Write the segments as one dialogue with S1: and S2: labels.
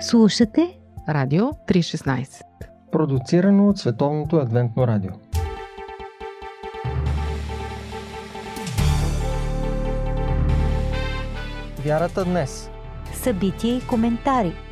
S1: Слушате
S2: Радио 316.
S3: Продуцирано от Световното адвентно радио. Вярата днес.
S1: събития и коментари.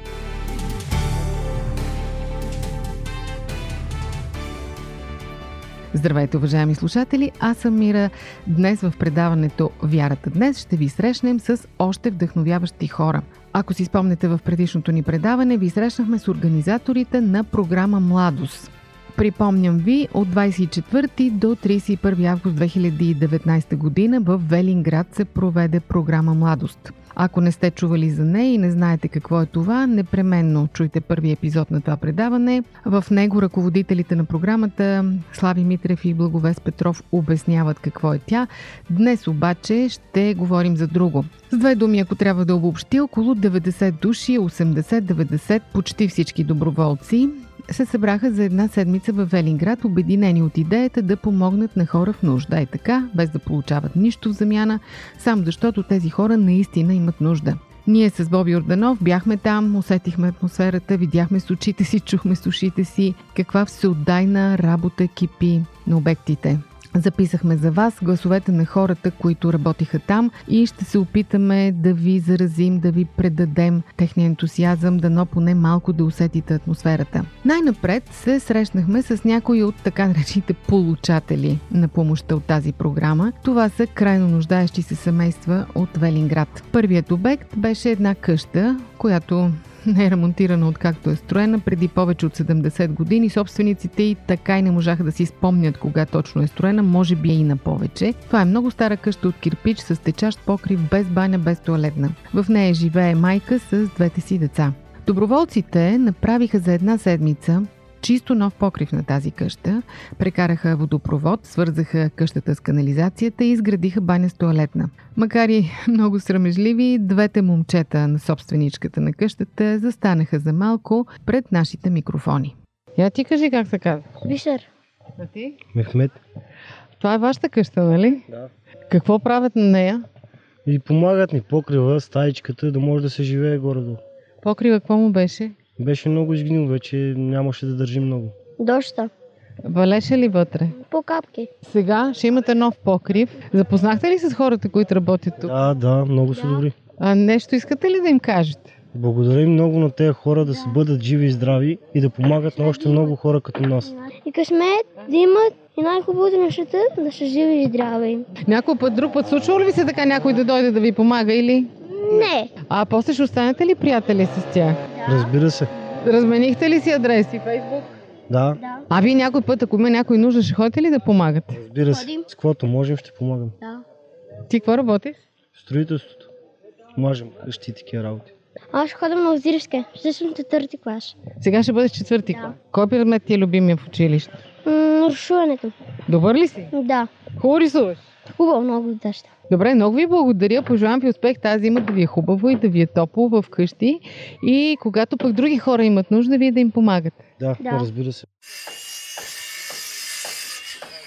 S2: Здравейте, уважаеми слушатели! Аз съм Мира. Днес в предаването Вярата днес ще ви срещнем с още вдъхновяващи хора. Ако си спомнете в предишното ни предаване, ви срещнахме с организаторите на програма Младост. Припомням ви, от 24 до 31 август 2019 година в Велинград се проведе програма Младост. Ако не сте чували за нея и не знаете какво е това, непременно чуйте първи епизод на това предаване. В него ръководителите на програмата Слави Митрев и Благовест Петров обясняват какво е тя. Днес обаче ще говорим за друго. С две думи, ако трябва да обобщи, около 90 души, 80-90, почти всички доброволци се събраха за една седмица в Велинград, обединени от идеята да помогнат на хора в нужда. Е така, без да получават нищо в замяна, само защото тези хора наистина имат нужда. Ние с Боби Орданов бяхме там, усетихме атмосферата, видяхме с очите си, чухме с ушите си каква всеотдайна работа кипи на обектите. Записахме за вас гласовете на хората, които работиха там и ще се опитаме да ви заразим, да ви предадем техния ентусиазъм, дано поне малко да усетите атмосферата. Най-напред се срещнахме с някои от така наречените получатели на помощта от тази програма. Това са крайно нуждаещи се семейства от Велинград. Първият обект беше една къща, която не е ремонтирана откакто е строена преди повече от 70 години. Собствениците и така и не можаха да си спомнят кога точно е строена, може би и на повече. Това е много стара къща от кирпич с течащ покрив, без баня, без туалетна. В нея живее майка с двете си деца. Доброволците направиха за една седмица чисто нов покрив на тази къща, прекараха водопровод, свързаха къщата с канализацията и изградиха баня с туалетна. Макар и много срамежливи, двете момчета на собственичката на къщата застанаха за малко пред нашите микрофони. Я ти кажи как се казва.
S4: Бисер.
S2: А ти?
S5: Мехмет.
S2: Това е вашата къща, нали?
S5: Да.
S2: Какво правят на нея?
S5: И помагат ми покрива, стаичката, да може да се живее горе-долу.
S2: Покрива какво му беше?
S5: Беше много изгнил, вече нямаше да държи много.
S4: Доща.
S2: Валеше ли вътре?
S4: По капки.
S2: Сега ще имате нов покрив. Запознахте ли с хората, които работят тук?
S5: Да, да, много са
S4: Да.
S5: добри.
S2: А нещо искате ли да им кажете?
S5: Благодарим много на тези хора да се бъдат живи и здрави и да помагат на още много хора като нас.
S4: И късмет да имат и най-хубавото нещата да са живи и здрави.
S2: Някой път, друг път, случва ли ви се така някой да дойде да ви помага или?
S4: Не.
S2: А после ще останете ли приятели с тях?
S5: Разбира се.
S2: Разменихте ли си адреси, Фейсбук?
S5: Да,
S4: Да.
S2: А вие някой път, ако има някой нужда, ще ходите ли да помагате?
S5: разбира се.
S4: Ходим.
S5: С каквото можем ще помагам.
S4: Да.
S2: Ти какво работиш?
S5: Строителството. Мажем къщи и такива работи.
S4: Аз ще ходя на Озирске. Ще съм четвърти клас.
S2: Сега ще бъдеш четвърти
S4: Да.
S2: клас. Кой предмет ти е любимия в училище?
S4: М, рисуването.
S2: Добър ли си?
S4: Да.
S2: Хубаво рисуваш?
S4: Хубаво много дъжда.
S2: Добре, много ви благодаря. Пожелавам ви успех тази зима да ви е хубаво и да ви е топло в къщи. И когато пък други хора имат нужда, вие да им помагате.
S5: Да,
S4: Да.
S5: разбира се.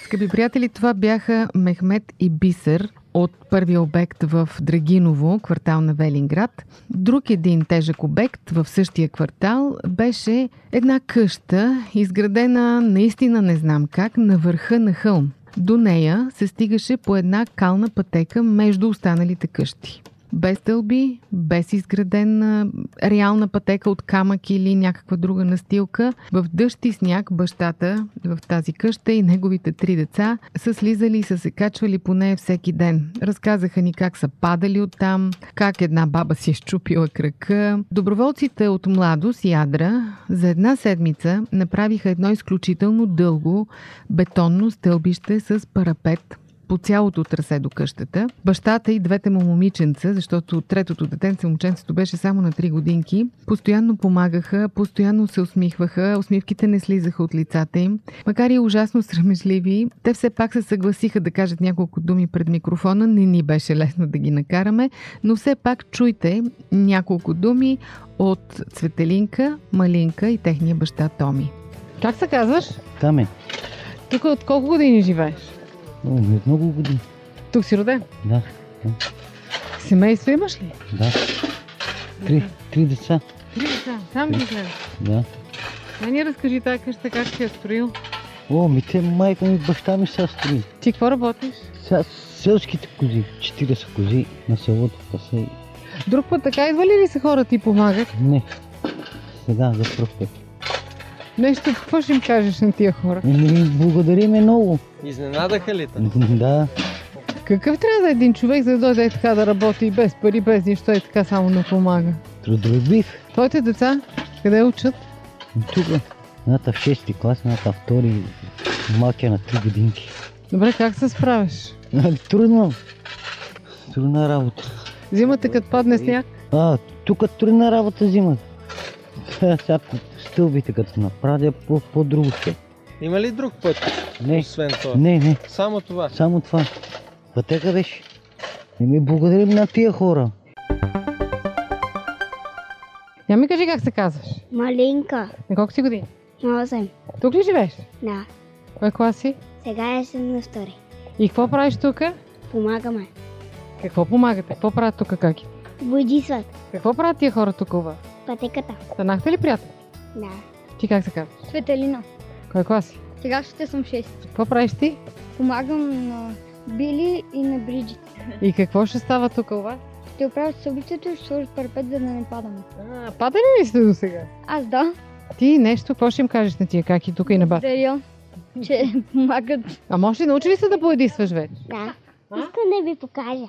S2: Скъпи приятели, това бяха Мехмет и Бисер от първия обект в Драгиново, квартал на Велинград. Друг един тежък обект в същия квартал беше една къща, изградена наистина не знам как, на върха на хълм. До нея се стигаше по една кална пътека между останалите къщи. Без стълби, без изградена реална пътека от камък или някаква друга настилка. В дъжд и сняг бащата в тази къща и неговите три деца са слизали и са се качвали по нея всеки ден. Разказаха ни как са падали оттам, как една баба си е щупила крака. Доброволците от Младост и Адра за една седмица направиха едно изключително дълго бетонно стълбище с парапет по цялото трасе до къщата. Бащата и двете му момиченца, защото третото детенце, момченцето беше само на 3 годинки, постоянно помагаха, постоянно се усмихваха, усмивките не слизаха от лицата им. Макар и ужасно срамежливи, те все пак се съгласиха да кажат няколко думи пред микрофона. Не ни беше лесно да ги накараме, но все пак чуйте няколко думи от Цветелинка, Малинка и техния баща Томи. Как се казваш?
S6: Там е.
S2: Тук от колко години живееш?
S6: Много, от много години.
S2: Тук си роден?
S6: Да,
S2: Семейство имаш ли?
S6: да. Три, три деца.
S2: Три деца. Сам ти гледаш.
S6: Да.
S2: А ни разкажи тази къща как си я строил.
S6: О, ми те майка ми, баща ми са строи.
S2: Ти какво работиш?
S6: Сега селските кози, 40 кози на селото пасе.
S2: Друг път така идва ли, ли са хора ти помагат?
S6: Не. Сега за пръв път.
S2: Нещо, какво ще им кажеш на тия хора?
S6: Ами, благодариме много.
S3: Изненадаха ли те?
S6: Да.
S2: Какъв трябва да е един човек, за да дойде е така да работи и без пари, без нищо и така само да помага?
S6: Трудолюбив.
S2: Твоите деца къде учат?
S6: Тук. Едната в 6 клас, едната в втори. Малкия на 3 годинки.
S2: Добре, как се справяш?
S6: Ами, трудно. Трудна работа.
S2: Зимата като падне сняг?
S6: А, тук трудна работа взимат. Сега по стълбите като направя по, по друго ще.
S3: Има ли друг път,
S6: Не,
S3: освен това?
S6: не, не.
S3: Само това.
S6: Само това. Пътека беше. И ми благодарим на тия хора.
S2: Я ми кажи как се казваш.
S4: Малинка.
S2: На колко си години?
S4: 8.
S2: Тук ли живееш?
S4: Да.
S2: Кой клас си?
S4: Сега е съм на втори.
S2: И какво правиш тук?
S4: Помагаме.
S2: Какво помагате? Какво правят тук каки?
S4: Бодисват.
S2: Какво правят тия хора тук?
S4: Пътеката.
S2: Станахте ли приятели?
S4: Да.
S2: Ти как се казваш?
S7: Светелина.
S2: Кой клас си?
S7: Сега ще съм 6.
S2: Какво правиш ти?
S7: Помагам на Били и на Бриджит.
S2: И какво ще става тук у вас?
S7: Ще оправят събитието и ще сложат парапет, за да не падаме.
S2: А, падали ли сте до сега?
S7: Аз да.
S2: Ти нещо, какво ще им кажеш на тия каки тук и на бас?
S7: Благодаря, че помагат.
S2: А може ли научи ли се да поедисваш вече?
S4: Да. Искам да ви покажа.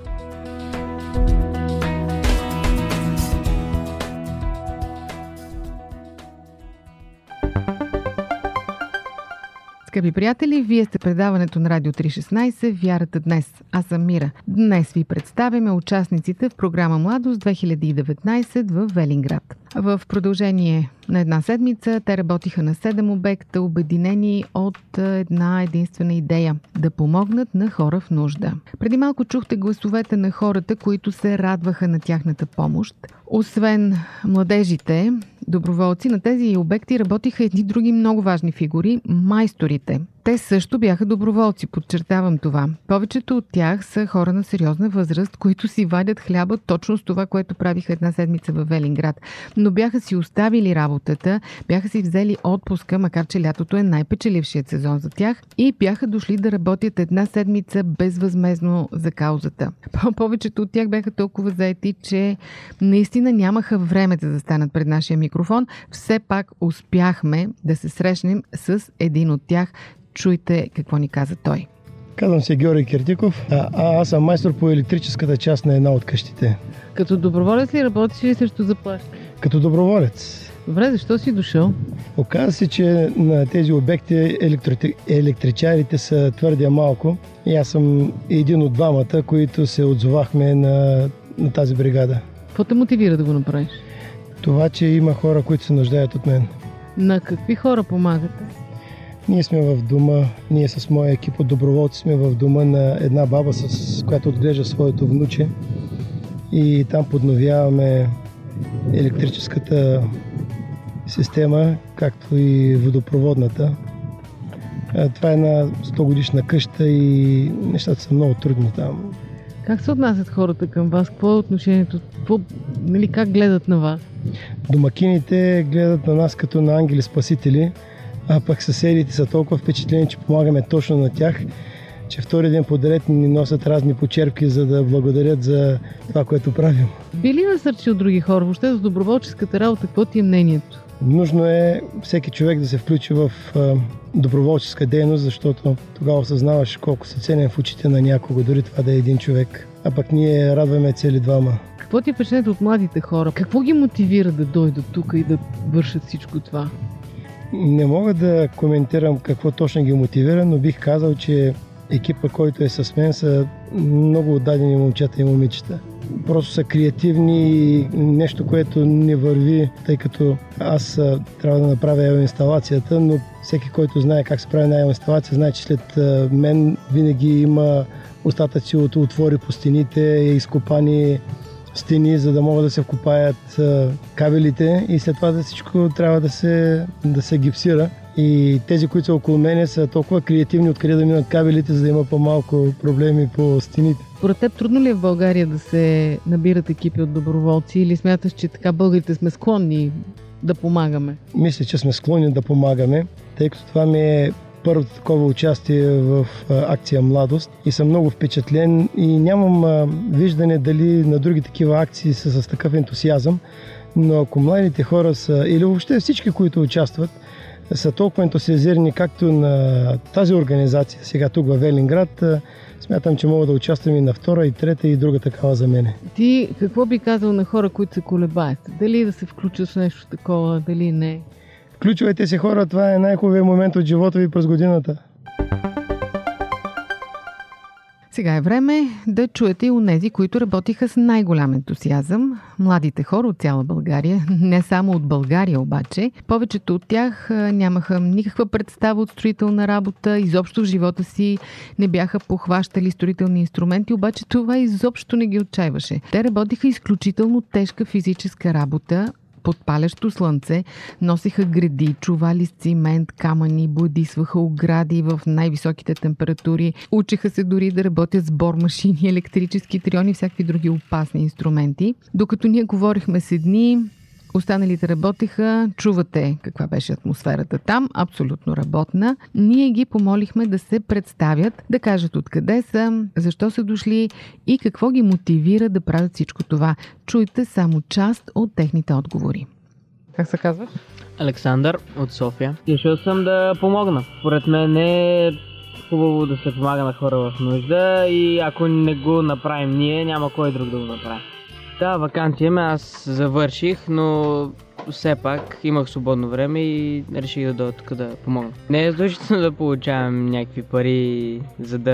S2: Скъпи приятели, вие сте предаването на Радио 316 Вярата днес. Аз съм Мира. Днес ви представяме участниците в програма Младост 2019 в Велинград. В продължение на една седмица те работиха на 7 обекта, обединени от една единствена идея – да помогнат на хора в нужда. Преди малко чухте гласовете на хората, които се радваха на тяхната помощ. Освен младежите, доброволци на тези обекти работиха едни други много важни фигури – майсторите. Те също бяха доброволци, подчертавам това. Повечето от тях са хора на сериозна възраст, които си вадят хляба точно с това, което правиха една седмица в Велинград. Но бяха си оставили работата, бяха си взели отпуска, макар че лятото е най-печелившият сезон за тях, и бяха дошли да работят една седмица безвъзмезно за каузата. Повечето от тях бяха толкова заети, че наистина нямаха време да застанат пред нашия микрофон. Все пак успяхме да се срещнем с един от тях. Чуйте какво ни каза той.
S8: Казвам се Георги Киртиков, а, а аз съм майстор по електрическата част на една от къщите.
S2: Като доброволец ли работиш или срещу заплаща?
S8: Като доброволец.
S2: Добре, защо си дошъл?
S8: Оказва се, че на тези обекти електро... електричарите са твърде малко и аз съм един от двамата, които се отзовахме на, на тази бригада.
S2: Какво те мотивира да го направиш?
S8: Това, че има хора, които се нуждаят от мен.
S2: На какви хора помагате?
S8: Ние сме в дома, ние с моя екип от доброволци сме в дома на една баба, с която отглежда своето внуче. И там подновяваме електрическата система, както и водопроводната. Това е една 100 годишна къща и нещата са много трудни там.
S2: Как се отнасят хората към вас? Какво е отношението? Какво, нали, как гледат на вас?
S8: Домакините гледат на нас като на ангели спасители, а пък съседите са толкова впечатлени, че помагаме точно на тях, че втори ден подред ни носят разни почерпки, за да благодарят за това, което правим.
S2: Би ли насърчил други хора? Въобще за доброволческата работа, какво ти е мнението?
S8: Нужно е всеки човек да се включи в доброволческа дейност, защото тогава осъзнаваш колко са ценен в очите на някого, дори това да е един човек. А пък ние радваме цели двама.
S2: Какво ти е впечатлението от младите хора? Какво ги мотивира да дойдат тук и да вършат всичко това?
S8: Не мога да коментирам какво точно ги мотивира, но бих казал, че екипа, който е с мен, са много отдадени момчета и момичета. Просто са креативни и нещо, което не върви, тъй като аз трябва да направя инсталацията, но всеки, който знае как се прави една инсталация, знае, че след мен винаги има остатъци от отвори по стените, изкопани стени, за да могат да се вкопаят кабелите и след това да всичко трябва да се, да се гипсира. И тези, които са около мене, са толкова креативни, откъде да минат кабелите, за да има по-малко проблеми по стените.
S2: Според теб трудно ли е в България да се набират екипи от доброволци или смяташ, че така българите сме склонни да помагаме?
S8: Мисля, че сме склонни да помагаме, тъй като това ми е първото такова участие в акция Младост и съм много впечатлен и нямам виждане дали на други такива акции са с такъв ентусиазъм, но ако младите хора са, или въобще всички, които участват, са толкова ентусиазирани както на тази организация, сега тук в Велинград, смятам, че мога да участвам и на втора, и трета, и друга такава за мене.
S2: Ти какво би казал на хора, които се колебаят? Дали да се включат в нещо такова, дали не?
S8: Включвайте се хора, това е най-хубавият момент от живота ви през годината.
S2: Сега е време да чуете и онези, които работиха с най-голям ентусиазъм. Младите хора от цяла България, не само от България обаче. Повечето от тях нямаха никаква представа от строителна работа, изобщо в живота си не бяха похващали строителни инструменти, обаче това изобщо не ги отчаиваше. Те работиха изключително тежка физическа работа, под палещо слънце, носиха гради, чували с цимент, камъни, бодисваха огради в най-високите температури, учиха се дори да работят с бормашини, електрически триони и всякакви други опасни инструменти. Докато ние говорихме с едни, Останалите работеха, чувате каква беше атмосферата там, абсолютно работна. Ние ги помолихме да се представят, да кажат откъде са, защо са дошли и какво ги мотивира да правят всичко това. Чуйте само част от техните отговори. Как се казваш?
S9: Александър от София. Дошъл съм да помогна. Поред мен е хубаво да се помага на хора в нужда и ако не го направим ние, няма кой друг да го направи. Да, вакансия ме аз завърших, но все пак имах свободно време и реших да дойда тук да помогна. Не е задължително да получавам някакви пари, за да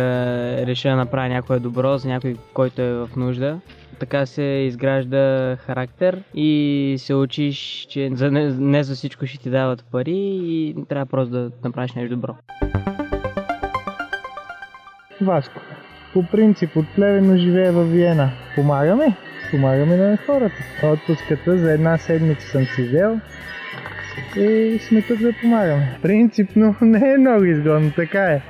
S9: реша да направя някое добро за някой, който е в нужда. Така се изгражда характер и се учиш, че за не, не за всичко ще ти дават пари и трябва просто да направиш нещо добро.
S10: Васко. По принцип от Плевен, но живее в Виена. Помагаме? Помагаме на хората. Отпуската за една седмица съм си взел и сме тук да помагаме. Принципно не е много изгодно, така е,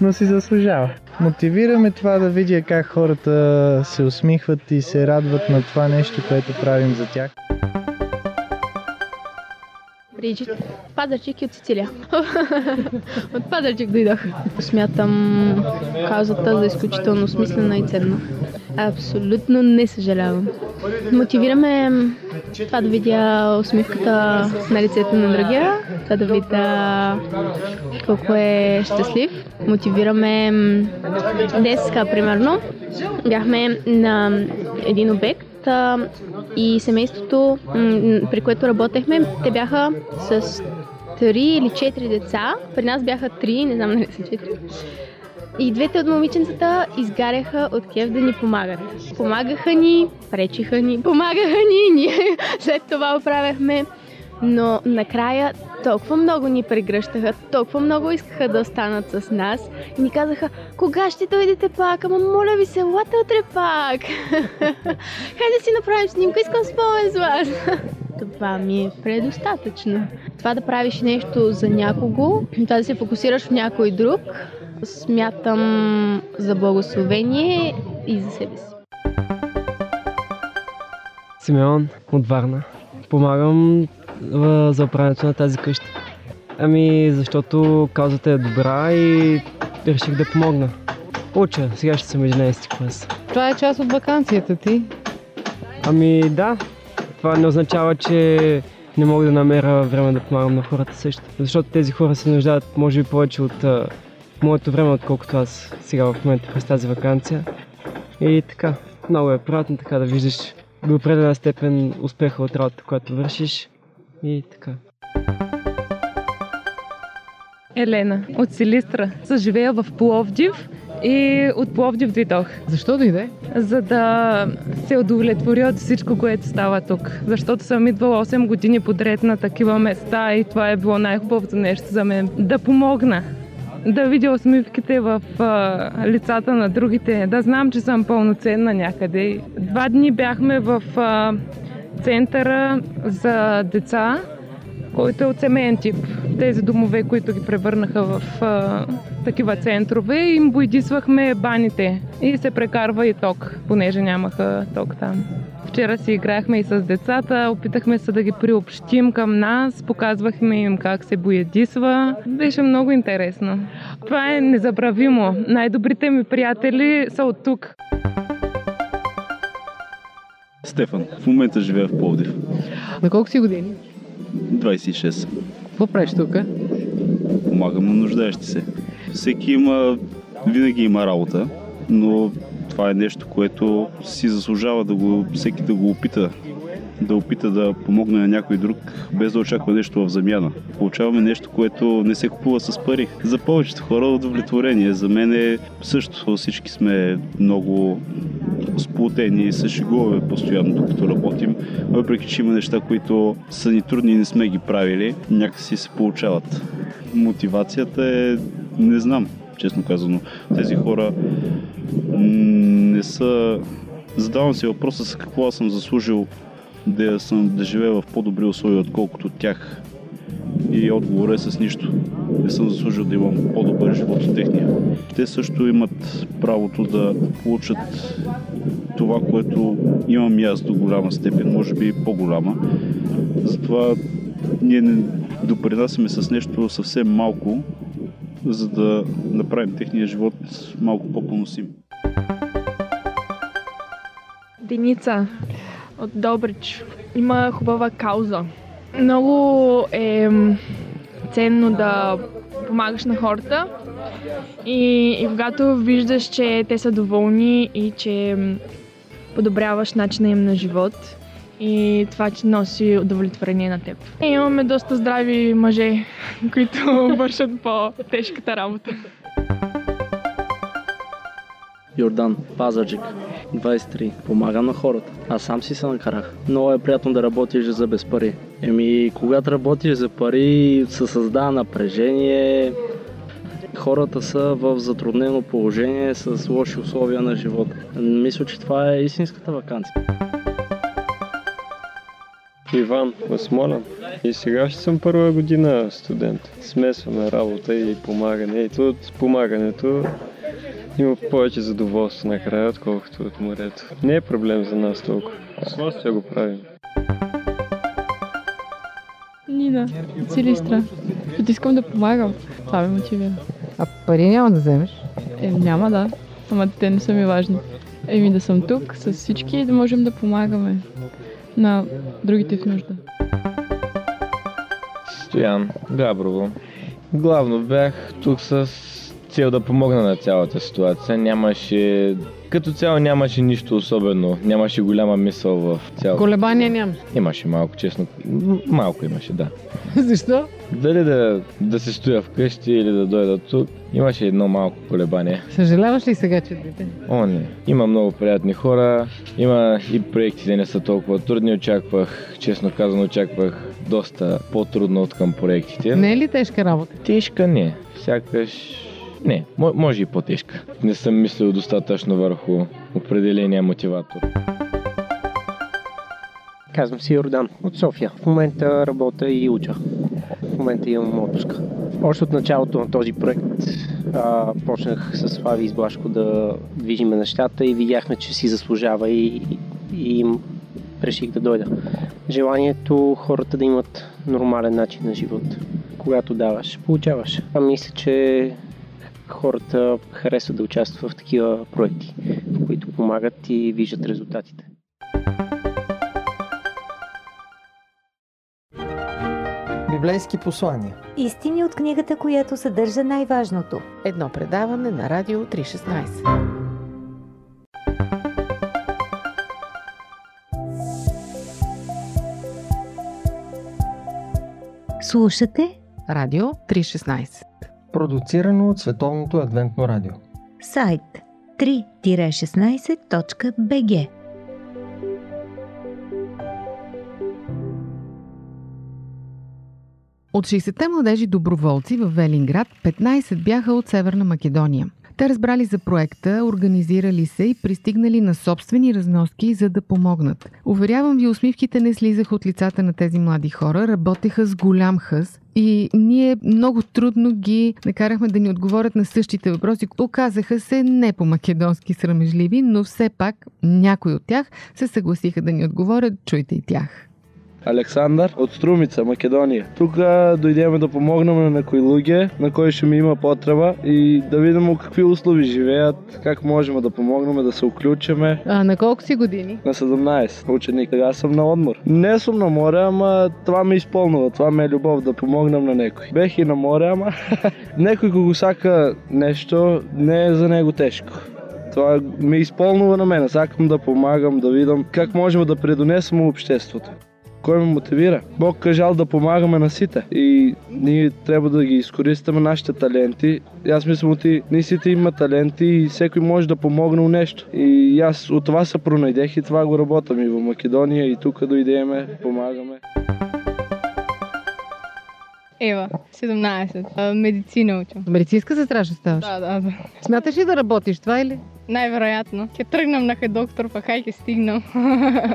S10: но си заслужава. Мотивираме това да видя как хората се усмихват и се радват на това нещо, което правим за тях.
S11: Бриджит. Пазарчик и от Сицилия. от Пазарчик дойдох. Смятам каузата за изключително смислена и ценна. Абсолютно не съжалявам. Мотивираме това да видя усмивката на лицето на другия, това да видя колко е щастлив. Мотивираме днеска, примерно. Бяхме на един обект, и семейството, при което работехме, те бяха с 3 или 4 деца. При нас бяха 3, не знам нали са 4. И двете от момиченцата изгаряха от кев да ни помагат. Помагаха ни, пречиха ни, помагаха ни, ние след това оправяхме. Но накрая толкова много ни прегръщаха, толкова много искаха да останат с нас и ни казаха, кога ще дойдете пак, ама моля ви се, елате утре пак. Хайде да си направим снимка, искам спомен с вас. Това ми е предостатъчно. Това да правиш нещо за някого, това да се фокусираш в някой друг, смятам за благословение и за себе си.
S12: Симеон от Варна. Помагам за оправянето на тази къща. Ами, защото каузата е добра и реших да помогна. Уча, сега ще съм 11 клас.
S2: Това е част от вакансията ти?
S12: Ами да, това не означава, че не мога да намеря време да помагам на хората също. Защото тези хора се нуждаят, може би, повече от моето време, отколкото аз сега в момента през тази вакансия. И така, много е приятно така да виждаш до определена степен успеха от работата, която вършиш и така.
S13: Елена от Силистра. Съживея в Пловдив и от Пловдив дойдох.
S2: Защо дойде?
S13: За да се удовлетворя от всичко, което става тук. Защото съм идвала 8 години подред на такива места и това е било най-хубавото нещо за мен. Да помогна. Да видя усмивките в а, лицата на другите. Да знам, че съм пълноценна някъде. Два дни бяхме в а, центъра за деца, който е от семейен тип. Тези домове, които ги превърнаха в а, такива центрове, им бойдисвахме баните и се прекарва и ток, понеже нямаха ток там. Вчера си играхме и с децата, опитахме се да ги приобщим към нас, показвахме им как се боядисва. Беше много интересно. Това е незабравимо. Най-добрите ми приятели са от тук.
S14: Стефан, в момента живея в Пловдив.
S2: На колко си години?
S14: 26.
S2: Какво правиш тук?
S14: Помагам на нуждаещи се. Всеки има, винаги има работа, но това е нещо, което си заслужава да го, всеки да го опита. Да опита да помогне на някой друг, без да очаква нещо в замяна. Получаваме нещо, което не се купува с пари. За повечето хора удовлетворение. За мен е също всички сме много сплутени и се шегуваме постоянно, докато работим. Въпреки, че има неща, които са ни трудни и не сме ги правили, някакси се получават. Мотивацията е, не знам, честно казано. Тези хора не са... Задавам си въпроса с какво аз съм заслужил да, съм, да живея в по-добри условия, отколкото тях. И отговорът е с нищо. Не съм заслужил да имам по-добър живот от техния. Те също имат правото да получат това, което имам и аз до голяма степен, може би по-голяма. Затова ние не допринасяме с нещо съвсем малко, за да направим техния живот малко по-поносим.
S15: Деница от Добрич има хубава кауза. Много е ценно да помагаш на хората и, и когато виждаш, че те са доволни и че подобряваш начина им на живот и това, че носи удовлетворение на теб. И имаме доста здрави мъже, които вършат по-тежката работа.
S16: Йордан, Пазарджик, 23. Помагам на хората. Аз сам си се накарах. Много е приятно да работиш за без пари. Еми, когато работиш за пари, се създава напрежение. Хората са в затруднено положение с лоши условия на живота. Мисля, че това е истинската вакансия.
S12: Иван Смолян. И сега ще съм първа година студент. Смесваме работа и помагане. И тут помагането има повече задоволство накрая, отколкото от морето. Не е проблем за нас толкова. С удоволствие го правим.
S17: Нина, Силистра. Като искам да помагам. Това ме мотивира.
S2: А пари няма да вземеш?
S17: Е, няма да. Ама те не са ми важни. Еми да съм тук с всички и да можем да помагаме на другите в нужда.
S18: Стоян, Габрово. Главно бях тук с цел да помогна на цялата ситуация. Нямаше... Като цяло нямаше нищо особено. Нямаше голяма мисъл в цялото.
S2: Колебания няма.
S18: Имаше малко, честно. Малко имаше, да.
S2: Защо?
S18: Дали да, да се стоя вкъщи или да дойда тук, имаше едно малко колебание.
S2: Съжаляваш ли сега, че дете?
S18: О, не. Има много приятни хора, има и проектите не са толкова трудни. Очаквах, честно казано, очаквах доста по-трудно от към проектите.
S2: Не е ли тежка работа?
S18: Тежка не. Сякаш не, мо- може и по-тежка. Не съм мислил достатъчно върху определения мотиватор.
S10: Казвам се Йордан от София. В момента работя и уча. В момента имам отпуска. Още от началото на този проект а, почнах с Слави и с Блашко да движим нещата и видяхме, че си заслужава и, и реших да дойда. Желанието хората да имат нормален начин на живот. Когато даваш, получаваш. А мисля, че хората харесват да участват в такива проекти, в които помагат и виждат резултатите.
S19: Библейски послания.
S1: Истини от книгата, която съдържа най-важното.
S2: Едно предаване на Радио 316.
S1: Слушате
S2: Радио 316.
S19: Продуцирано от Световното адвентно радио.
S1: сайт 3-16.bg
S2: От 60-те младежи доброволци в Велинград, 15 бяха от Северна Македония. Те разбрали за проекта, организирали се и пристигнали на собствени разноски, за да помогнат. Уверявам ви, усмивките не слизаха от лицата на тези млади хора, работеха с голям хъс и ние много трудно ги накарахме да ни отговорят на същите въпроси. Оказаха се не по-македонски срамежливи, но все пак някои от тях се съгласиха да ни отговорят. Чуйте и тях.
S20: Александър от Струмица, Македония. Тук дойдеме да помогнем на някои луѓе, на кои ще ми има потреба и да видим какви услови живеят, как можем да помогнем да се включиме.
S2: А на колко си години?
S20: На 17 ученик. Аз съм на отмор. Не съм на море, ама това ме изпълнува. Това ме е любов да помогнем на някой. Бех и на море, ама някой го сака нещо, не е за него тежко. Това ме изпълнува на мен. Сакам да помагам, да видам как можем да предонесем обществото. Кой ме мотивира? Бог кажал да помагаме на сите. И ние трябва да ги изкористаме нашите таленти. И аз мислям, ти, ние сите има таленти и всеки може да помогне нещо. И аз от това се пронайдех и това го работам и в Македония и тук дойдеме, помагаме.
S15: Ева, 17. А, медицина учам.
S2: Медицинска сестра ще ставаш?
S15: Да, да, да.
S2: Смяташ ли да работиш това или?
S15: Най-вероятно. Ќе тргнам на доктор, па кај ќе стигнам.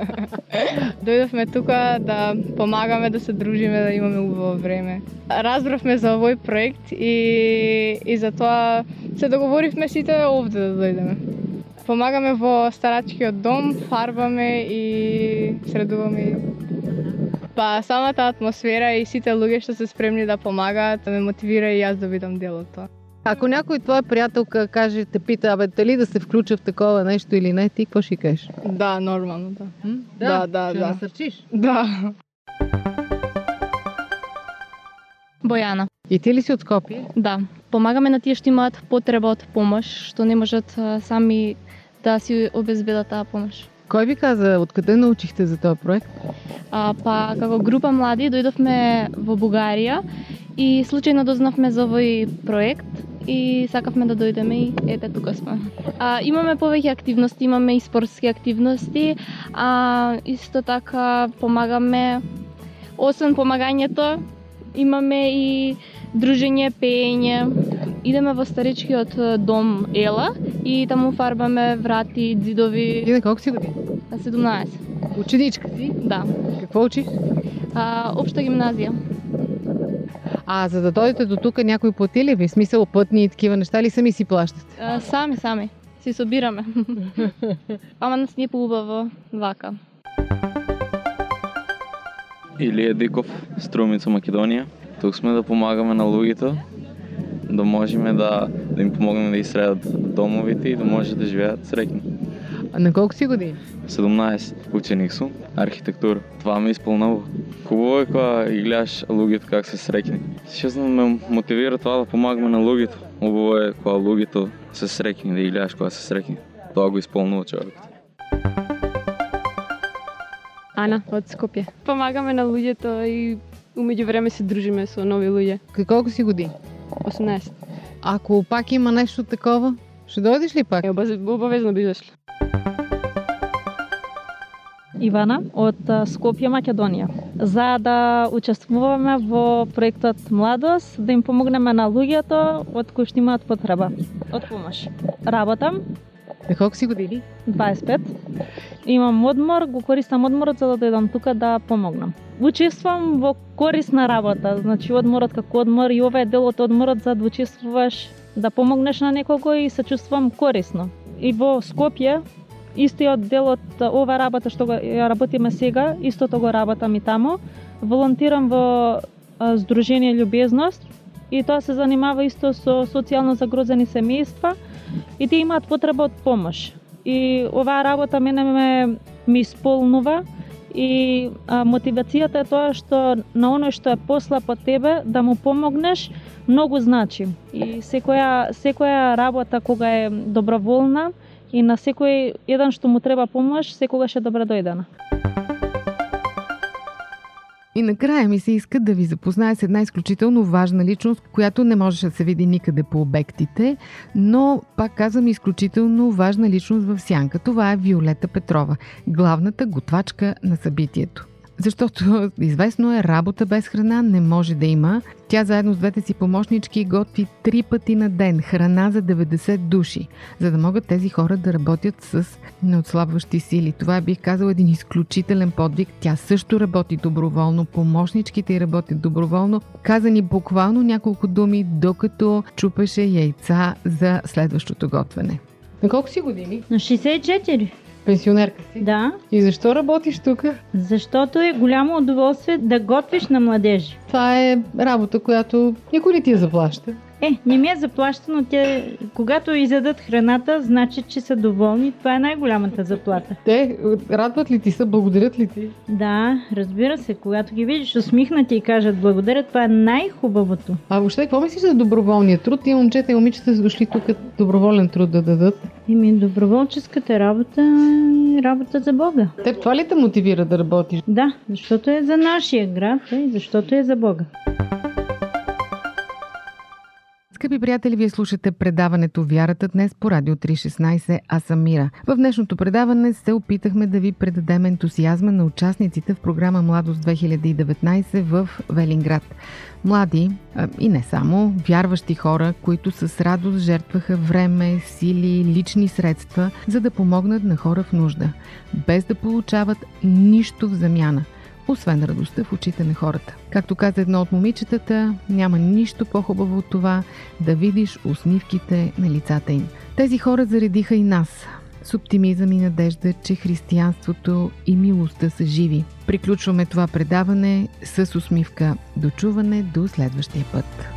S15: Дојдовме тука да помагаме, да се дружиме, да имаме убаво време. Разбравме за овој проект и, и затоа се договоривме сите овде да дојдеме. Помагаме во старачкиот дом, фарбаме и средуваме Па самата атмосфера и сите луѓе што се спремни да помагаат, ме мотивира и аз да видам дел од тоа.
S2: Ако някой твоя приятелка каже, те пита, абе, дали да се включа в такова нещо или не, ти какво ще кажеш?
S15: Да, нормално, да.
S2: М?
S15: Да, да,
S2: ще
S15: да.
S2: насърчиш?
S15: Да.
S21: Бојана.
S2: И ти ли си од Скопје?
S21: Да. Помагаме на тие што имаат потреба од помош, што не можат сами да си обезбедат таа помош.
S2: Кой ви каза, откъде научихте за този проект?
S21: А, па, како група млади дојдовме во Бугарија и случајно дознавме за овој проект и сакавме да дојдеме и ете тука сме. А, имаме повеќе активности, имаме и спортски активности, а исто така помагаме освен помагањето, имаме и дружење, пеење. Идеме во старичкиот дом Ела и таму фарбаме врати, зидови.
S2: И на колко си години?
S21: На 17.
S2: Ученичка си?
S21: Да.
S2: Какво учиш?
S21: А, обща гимназия.
S2: А за да дойдете до тук някой плати ли ви? Смисъл пътни и такива неща ли сами си плащате?
S21: А, сами, сами. Си собираме. Ама нас ни е поубаво вака.
S22: Илия Диков, Струмица, Македония. Тук сме да помагаме на луѓето, да можем да, да им помогнем да изсредат домовите и да може да живеят среќни.
S2: А на колко си години?
S22: 17 ученик съм, архитектура. Това ме изпълнува. Хубаво е кога и гледаш луѓето как се среќни. Честно ме мотивира това да помагаме на луѓето. Хубаво е кога луѓето се среќни, да ги гледаш кога се среќни. Това го изпълнува човекът.
S23: Ана од Скопје. Помагаме на луѓето и умеѓу време се дружиме со нови луѓе.
S2: Колко си години?
S23: 18.
S2: Ако пак има нещо такова, ще дойдеш ли пак?
S23: Е, обавезно би дошла.
S24: Ивана од Скопје, Македонија. За да учествуваме во проектот Младост, да им помогнеме на луѓето од кои што имаат потреба од помош. Работам.
S2: На колку си години?
S24: 25. Имам одмор, го користам одморот за да дојдам тука да помогнам. Учествувам во корисна работа, значи одморот како одмор и ова е дел од одморот за да учествуваш, да помогнеш на некого и се чувствувам корисно. И во Скопје истиот дел од ова работа што ја работиме сега, истото го работам и таму. Волонтирам во Сдружение Љубезност и тоа се занимава исто со социјално загрозени семејства и тие имаат потреба од помош. И оваа работа мене ме ми исполнува и а, мотивацијата е тоа што на оној што е послап од тебе да му помогнеш многу значи. И секоја секоја работа кога е доброволна и на секој еден што му треба помош, секогаш е добре дојдена.
S2: И накрая ми се иска да ви запозная с една изключително важна личност, която не можеше да се види никъде по обектите, но пак казвам изключително важна личност в Сянка. Това е Виолета Петрова, главната готвачка на събитието. Защото известно е, работа без храна не може да има. Тя заедно с двете си помощнички готви три пъти на ден храна за 90 души, за да могат тези хора да работят с неотслабващи сили. Това е, бих казал, един изключителен подвиг. Тя също работи доброволно, помощничките й работят доброволно. Каза ни буквално няколко думи, докато чупеше яйца за следващото готвене.
S25: На колко си години?
S26: На 64.
S25: Пенсионерка си?
S26: Да.
S25: И защо работиш тук?
S26: Защото е голямо удоволствие да готвиш на младежи.
S25: Това е работа, която никой не ти я заплаща.
S26: Е, не ми е заплащано, те, когато изядат храната, значи, че са доволни. Това е най-голямата заплата.
S25: Те радват ли ти се, благодарят ли ти?
S26: Да, разбира се. Когато ги видиш усмихнати и кажат благодаря, това е най-хубавото.
S25: А въобще, какво мислиш за доброволния труд? Тия момчета и момичета са дошли тук доброволен труд да дадат.
S26: Ими, доброволческата работа е работа за Бога.
S25: Теб това ли те мотивира да работиш?
S26: Да, защото е за нашия град и защото е за Бога.
S2: Скъпи приятели, вие слушате предаването Вярата днес по Радио 316. Аз съм Мира. В днешното предаване се опитахме да ви предадем ентусиазма на участниците в програма Младост 2019 в Велинград. Млади и не само, вярващи хора, които с радост жертваха време, сили, лични средства, за да помогнат на хора в нужда, без да получават нищо в замяна – освен радостта в очите на хората. Както каза едно от момичетата, няма нищо по-хубаво от това да видиш усмивките на лицата им. Тези хора заредиха и нас с оптимизъм и надежда, че християнството и милостта са живи. Приключваме това предаване с усмивка. Дочуване до следващия път.